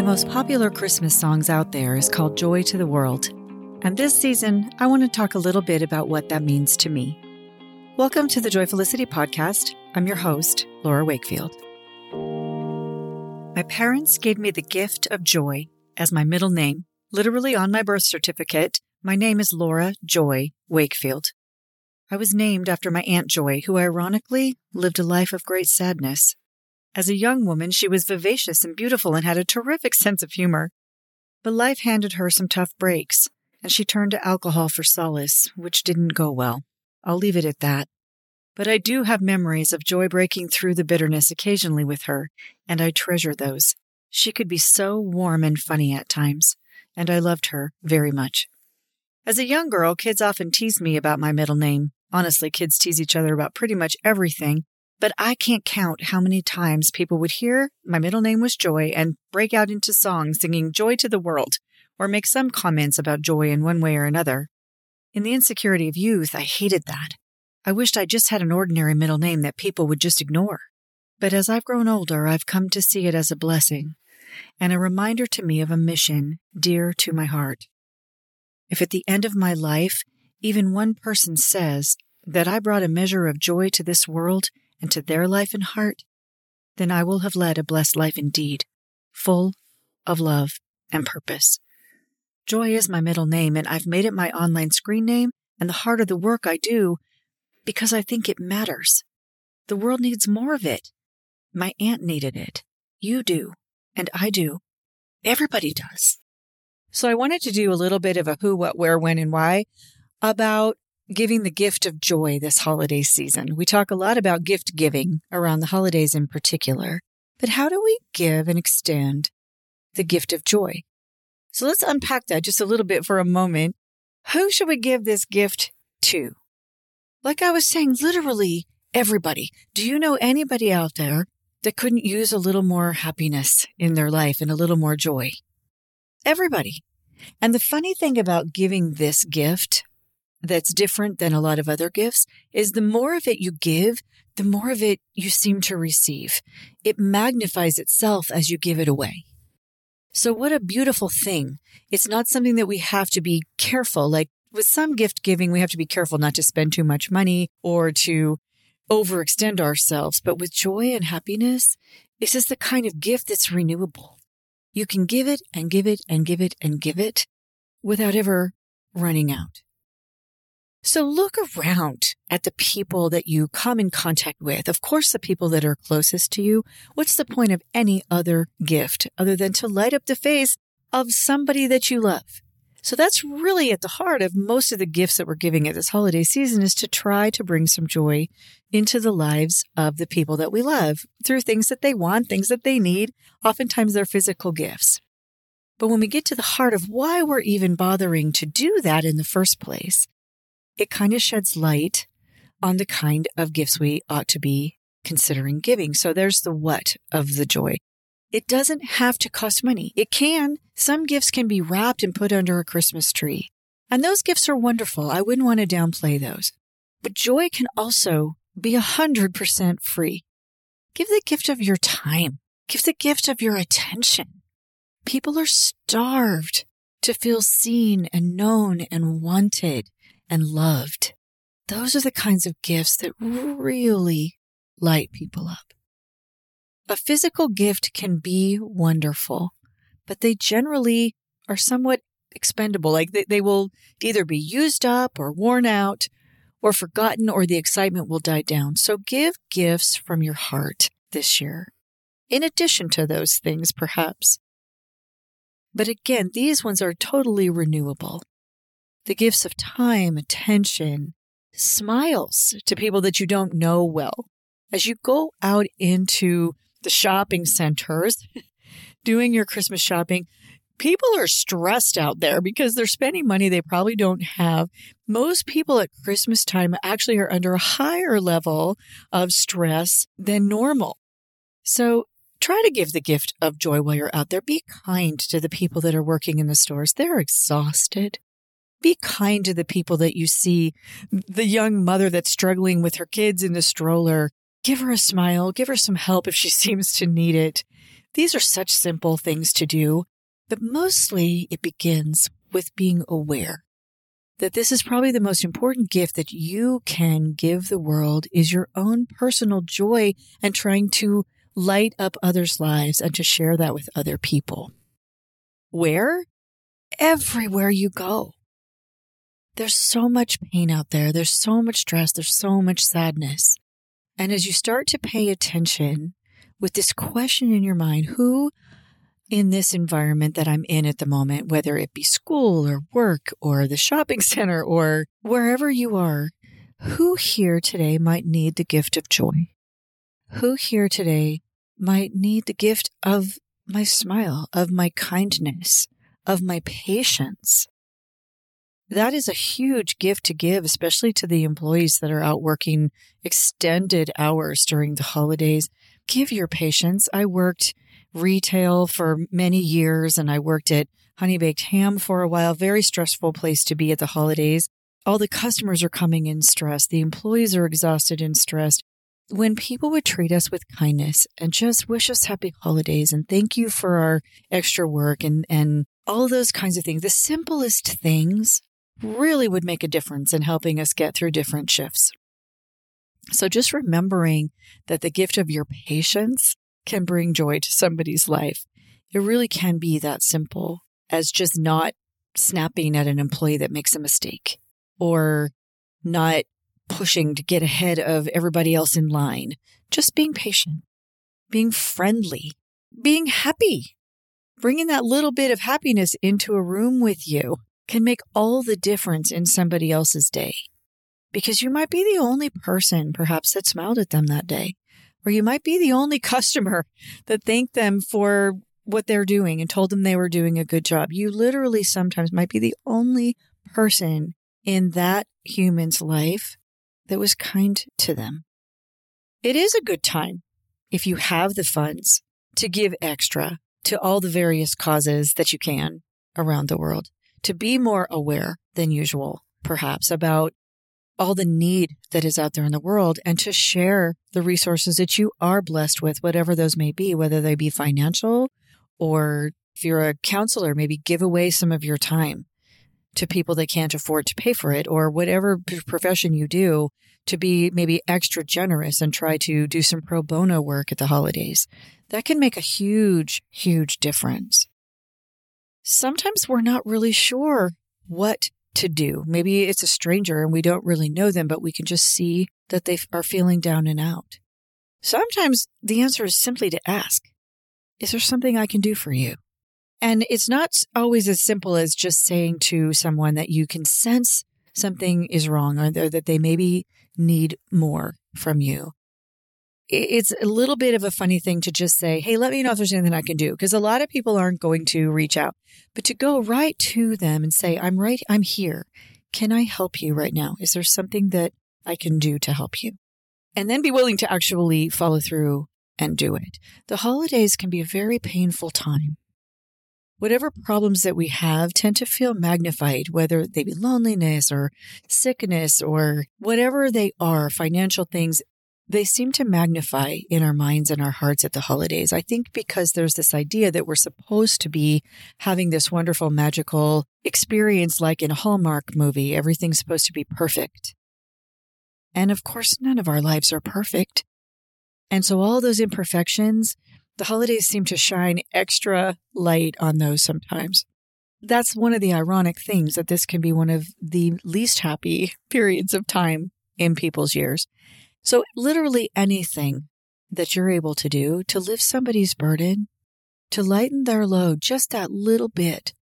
the most popular Christmas songs out there is called Joy to the World. And this season, I want to talk a little bit about what that means to me. Welcome to the Joyfulicity podcast. I'm your host, Laura Wakefield. My parents gave me the gift of joy as my middle name. Literally on my birth certificate, my name is Laura Joy Wakefield. I was named after my Aunt Joy, who ironically lived a life of great sadness. As a young woman, she was vivacious and beautiful and had a terrific sense of humor. But life handed her some tough breaks, and she turned to alcohol for solace, which didn't go well. I'll leave it at that. But I do have memories of joy breaking through the bitterness occasionally with her, and I treasure those. She could be so warm and funny at times, and I loved her very much. As a young girl, kids often teased me about my middle name. Honestly, kids tease each other about pretty much everything, but I can't count how many times people would hear my middle name was Joy and break out into songs singing Joy to the World or make some comments about joy in one way or another. In the insecurity of youth, I hated that. I wished I just had an ordinary middle name that people would just ignore. But as I've grown older, I've come to see it as a blessing and a reminder to me of a mission dear to my heart. If at the end of my life, even one person says that I brought a measure of joy to this world and to their life and heart, then I will have led a blessed life indeed, full of love and purpose. Joy is my middle name, and I've made it my online screen name and the heart of the work I do because I think it matters. The world needs more of it. My aunt needed it. You do. And I do. Everybody does. So I wanted to do a little bit of a who, what, where, when, and why about giving the gift of joy this holiday season. We talk a lot about gift giving around the holidays in particular, but how do we give and extend the gift of joy? So let's unpack that just a little bit for a moment. Who should we give this gift to? Like I was saying, literally everybody. Do you know anybody out there that couldn't use a little more happiness in their life and a little more joy? Everybody. And the funny thing about giving this gift that's different than a lot of other gifts is the more of it you give, the more of it you seem to receive. It magnifies itself as you give it away. So what a beautiful thing. It's not something that we have to be careful. Like with some gift giving, we have to be careful not to spend too much money or to overextend ourselves. But with joy and happiness, this is the kind of gift that's renewable. You can give it and give it and give it and give it without ever running out. So look around at the people that you come in contact with. Of course, the people that are closest to you. What's the point of any other gift other than to light up the face of somebody that you love? So that's really at the heart of most of the gifts that we're giving at this holiday season is to try to bring some joy into the lives of the people that we love through things that they want, things that they need. Oftentimes they're physical gifts. But when we get to the heart of why we're even bothering to do that in the first place, it kind of sheds light on the kind of gifts we ought to be considering giving. So there's the what of the joy. It doesn't have to cost money. It can. Some gifts can be wrapped and put under a Christmas tree. And those gifts are wonderful. I wouldn't want to downplay those. But joy can also be a hundred percent free. Give the gift of your time. Give the gift of your attention. People are starved to feel seen and known and wanted and loved. Those are the kinds of gifts that really light people up. A physical gift can be wonderful, but they generally are somewhat expendable. Like they, they will either be used up or worn out or forgotten or the excitement will die down. So give gifts from your heart this year. In addition to those things, perhaps. But again, these ones are totally renewable the gifts of time, attention, smiles to people that you don't know well. As you go out into the shopping centers doing your Christmas shopping, people are stressed out there because they're spending money they probably don't have. Most people at Christmas time actually are under a higher level of stress than normal. So try to give the gift of joy while you're out there. Be kind to the people that are working in the stores. They're exhausted. Be kind to the people that you see. The young mother that's struggling with her kids in the stroller. Give her a smile. Give her some help if she seems to need it. These are such simple things to do, but mostly it begins with being aware that this is probably the most important gift that you can give the world is your own personal joy and trying to light up others' lives and to share that with other people. Where? Everywhere you go. There's so much pain out there. There's so much stress. There's so much sadness. And as you start to pay attention with this question in your mind, who in this environment that I'm in at the moment, whether it be school or work or the shopping center or wherever you are, who here today might need the gift of joy? Who here today might need the gift of my smile, of my kindness, of my patience? That is a huge gift to give, especially to the employees that are out working extended hours during the holidays. Give your patience. I worked retail for many years and I worked at Honey Baked Ham for a while. Very stressful place to be at the holidays. All the customers are coming in stressed. The employees are exhausted and stressed. When people would treat us with kindness and just wish us happy holidays and thank you for our extra work and, and all those kinds of things, the simplest things really would make a difference in helping us get through different shifts. So just remembering that the gift of your patience can bring joy to somebody's life. It really can be that simple as just not snapping at an employee that makes a mistake or not pushing to get ahead of everybody else in line. Just being patient, being friendly, being happy. Bringing that little bit of happiness into a room with you can make all the difference in somebody else's day because you might be the only person perhaps that smiled at them that day or you might be the only customer that thanked them for what they're doing and told them they were doing a good job. You literally sometimes might be the only person in that human's life that was kind to them. It is a good time if you have the funds to give extra to all the various causes that you can around the world, to be more aware than usual, perhaps, about all the need that is out there in the world and to share the resources that you are blessed with, whatever those may be, whether they be financial or if you're a counselor, maybe give away some of your time to people that can't afford to pay for it or whatever profession you do to be maybe extra generous and try to do some pro bono work at the holidays. That can make a huge, huge difference. Sometimes we're not really sure what to do. Maybe it's a stranger and we don't really know them, but we can just see that they are feeling down and out. Sometimes the answer is simply to ask, is there something I can do for you? And it's not always as simple as just saying to someone that you can sense something is wrong or that they maybe need more from you it's a little bit of a funny thing to just say, Hey, let me know if there's anything I can do. Because a lot of people aren't going to reach out, but to go right to them and say, I'm right, I'm here. Can I help you right now? Is there something that I can do to help you? And then be willing to actually follow through and do it. The holidays can be a very painful time. Whatever problems that we have tend to feel magnified, whether they be loneliness or sickness or whatever they are, financial things, they seem to magnify in our minds and our hearts at the holidays. I think because there's this idea that we're supposed to be having this wonderful, magical experience like in a Hallmark movie. Everything's supposed to be perfect. And of course, none of our lives are perfect. And so all those imperfections, the holidays seem to shine extra light on those sometimes. That's one of the ironic things that this can be one of the least happy periods of time in people's years. So, literally anything that you're able to do to lift somebody's burden, to lighten their load just that little bit.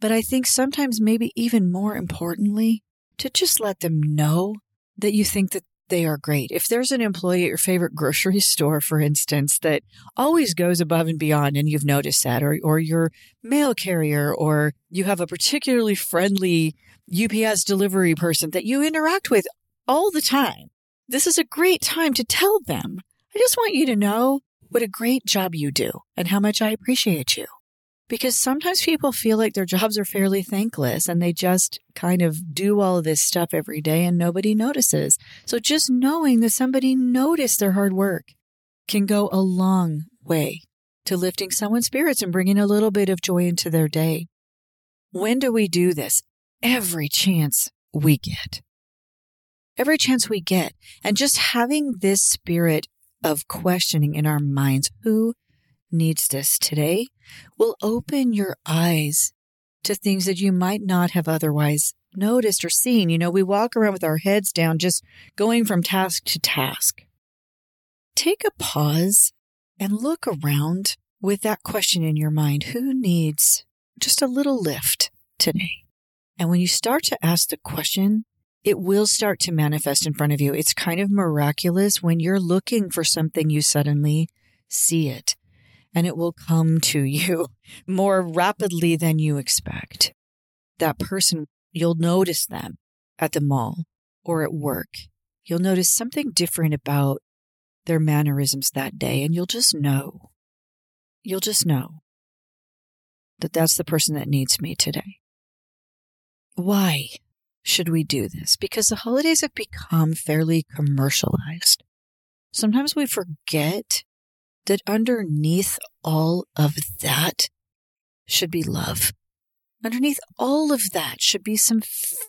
But I think sometimes, maybe even more importantly, to just let them know that you think that they are great. If there's an employee at your favorite grocery store, for instance, that always goes above and beyond, and you've noticed that, or, or your mail carrier, or you have a particularly friendly UPS delivery person that you interact with all the time, this is a great time to tell them. I just want you to know what a great job you do and how much I appreciate you. Because sometimes people feel like their jobs are fairly thankless and they just kind of do all of this stuff every day and nobody notices. So just knowing that somebody noticed their hard work can go a long way to lifting someone's spirits and bringing a little bit of joy into their day. When do we do this? Every chance we get. Every chance we get. And just having this spirit of questioning in our minds, who needs this today, will open your eyes to things that you might not have otherwise noticed or seen. You know, we walk around with our heads down, just going from task to task. Take a pause and look around with that question in your mind. Who needs just a little lift today? And when you start to ask the question, it will start to manifest in front of you. It's kind of miraculous when you're looking for something, you suddenly see it and it will come to you more rapidly than you expect. That person, you'll notice them at the mall or at work. You'll notice something different about their mannerisms that day, and you'll just know. You'll just know that that's the person that needs me today. Why should we do this? Because the holidays have become fairly commercialized. Sometimes we forget that underneath all of that should be love. Underneath all of that should be some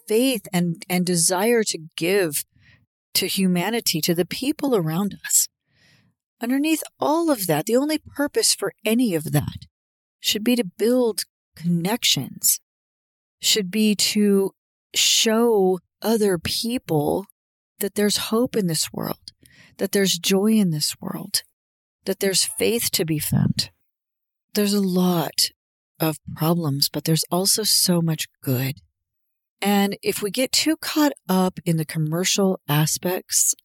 faith and, and desire to give to humanity, to the people around us. Underneath all of that, the only purpose for any of that should be to build connections, should be to show other people that there's hope in this world, that there's joy in this world, that there's faith to be found. There's a lot of problems, but there's also so much good. And if we get too caught up in the commercial aspects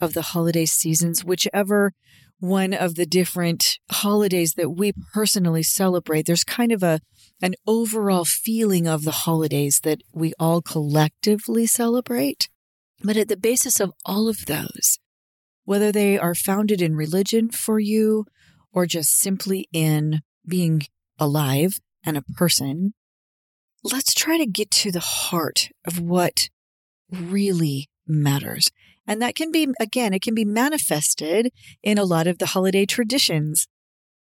of the holiday seasons, whichever one of the different holidays that we personally celebrate, there's kind of a an overall feeling of the holidays that we all collectively celebrate. But at the basis of all of those whether they are founded in religion for you or just simply in being alive and a person, let's try to get to the heart of what really matters. And that can be, again, it can be manifested in a lot of the holiday traditions.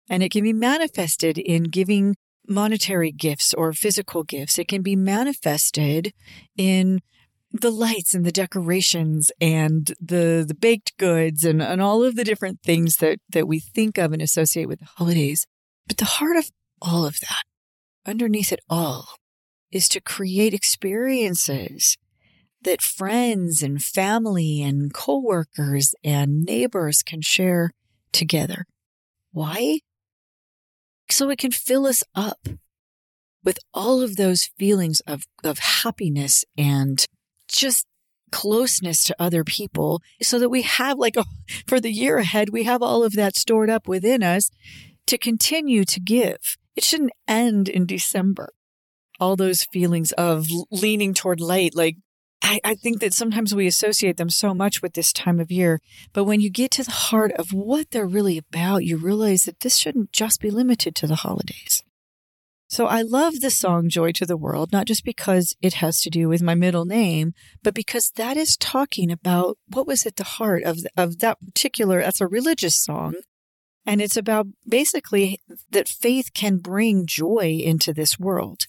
And it can be manifested in giving monetary gifts or physical gifts. It can be manifested in the lights and the decorations and the the baked goods and, and all of the different things that, that we think of and associate with the holidays. But the heart of all of that, underneath it all, is to create experiences that friends and family and coworkers and neighbors can share together. Why? So it can fill us up with all of those feelings of, of happiness and just closeness to other people so that we have like a, for the year ahead, we have all of that stored up within us to continue to give. It shouldn't end in December. All those feelings of leaning toward light, like I, I, think that sometimes we associate them so much with this time of year. But when you get to the heart of what they're really about, you realize that this shouldn't just be limited to the holidays. So I love the song Joy to the World, not just because it has to do with my middle name, but because that is talking about what was at the heart of, of that particular, that's a religious song. And it's about basically that faith can bring joy into this world.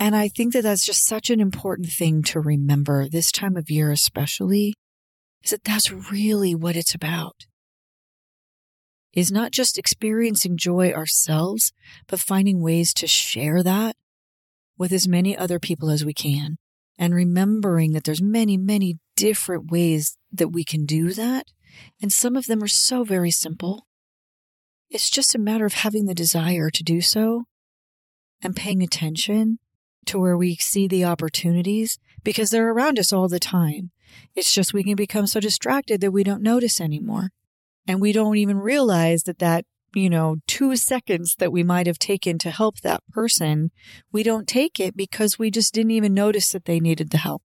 And I think that that's just such an important thing to remember this time of year, especially, is that that's really what it's about is not just experiencing joy ourselves, but finding ways to share that with as many other people as we can. And remembering that there's many, many different ways that we can do that. And some of them are so very simple. It's just a matter of having the desire to do so and paying attention to where we see the opportunities because they're around us all the time. It's just we can become so distracted that we don't notice anymore. And we don't even realize that that, you know, two seconds that we might have taken to help that person, we don't take it because we just didn't even notice that they needed the help.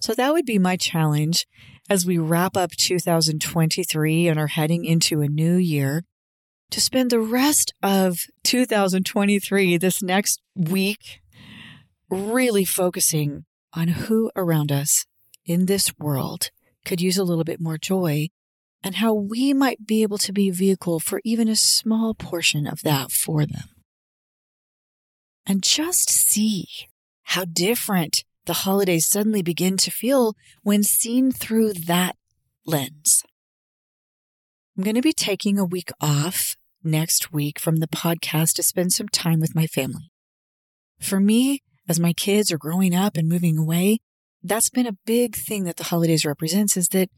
So that would be my challenge as we wrap up 2023 and are heading into a new year to spend the rest of 2023, this next week, really focusing on who around us in this world could use a little bit more joy and how we might be able to be a vehicle for even a small portion of that for them. And just see how different the holidays suddenly begin to feel when seen through that lens. I'm going to be taking a week off next week from the podcast to spend some time with my family. For me, as my kids are growing up and moving away, that's been a big thing that the holidays represents is that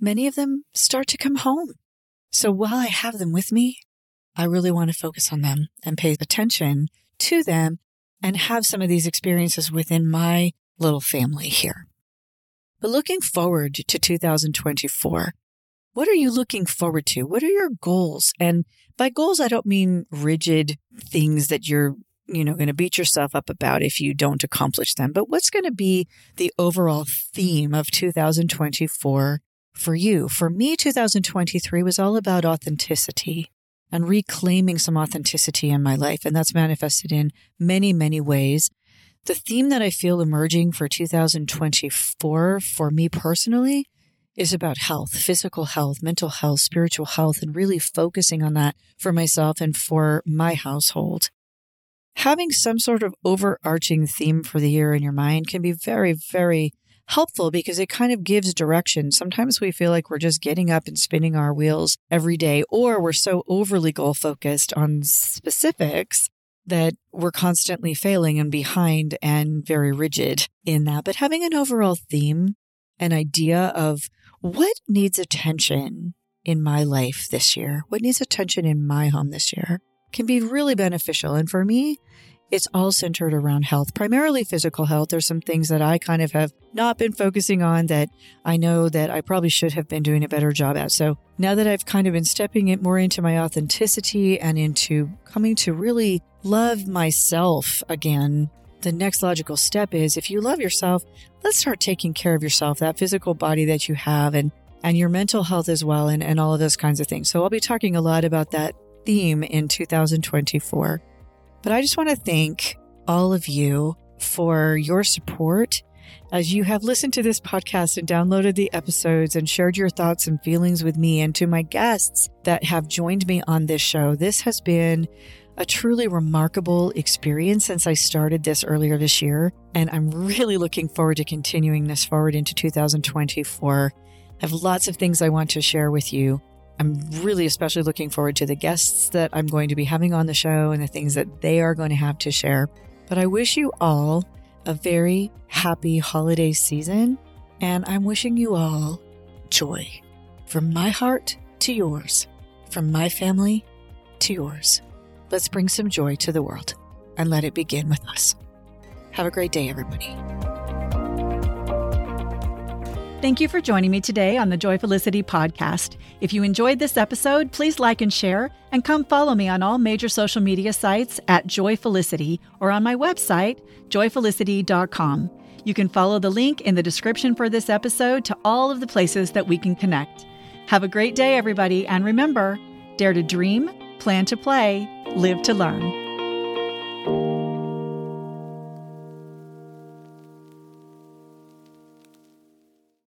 many of them start to come home. So while I have them with me, I really want to focus on them and pay attention to them and have some of these experiences within my little family here. But looking forward to 2024, what are you looking forward to? What are your goals? And by goals, I don't mean rigid things that you're, you know, going to beat yourself up about if you don't accomplish them, but what's going to be the overall theme of 2024 for you? For me, 2023 was all about authenticity and reclaiming some authenticity in my life. And that's manifested in many, many ways. The theme that I feel emerging for 2024 for me personally is about health, physical health, mental health, spiritual health, and really focusing on that for myself and for my household. Having some sort of overarching theme for the year in your mind can be very, very helpful because it kind of gives direction. Sometimes we feel like we're just getting up and spinning our wheels every day, or we're so overly goal focused on specifics that we're constantly failing and behind and very rigid in that. But having an overall theme, an idea of what needs attention in my life this year, what needs attention in my home this year, can be really beneficial. And for me, it's all centered around health, primarily physical health. There's some things that I kind of have not been focusing on that I know that I probably should have been doing a better job at. So now that I've kind of been stepping it more into my authenticity and into coming to really love myself again, the next logical step is if you love yourself, let's start taking care of yourself, that physical body that you have and and your mental health as well and, and all of those kinds of things. So I'll be talking a lot about that theme in 2024. But I just want to thank all of you for your support as you have listened to this podcast and downloaded the episodes and shared your thoughts and feelings with me and to my guests that have joined me on this show. This has been a truly remarkable experience since I started this earlier this year. And I'm really looking forward to continuing this forward into 2024. I have lots of things I want to share with you. I'm really especially looking forward to the guests that I'm going to be having on the show and the things that they are going to have to share. But I wish you all a very happy holiday season, and I'm wishing you all joy from my heart to yours, from my family to yours. Let's bring some joy to the world and let it begin with us. Have a great day, everybody. Thank you for joining me today on the Joyfulicity podcast. If you enjoyed this episode, please like and share, and come follow me on all major social media sites at Joyfulicity or on my website, joyfulicity.com. You can follow the link in the description for this episode to all of the places that we can connect. Have a great day, everybody, and remember dare to dream, plan to play, live to learn.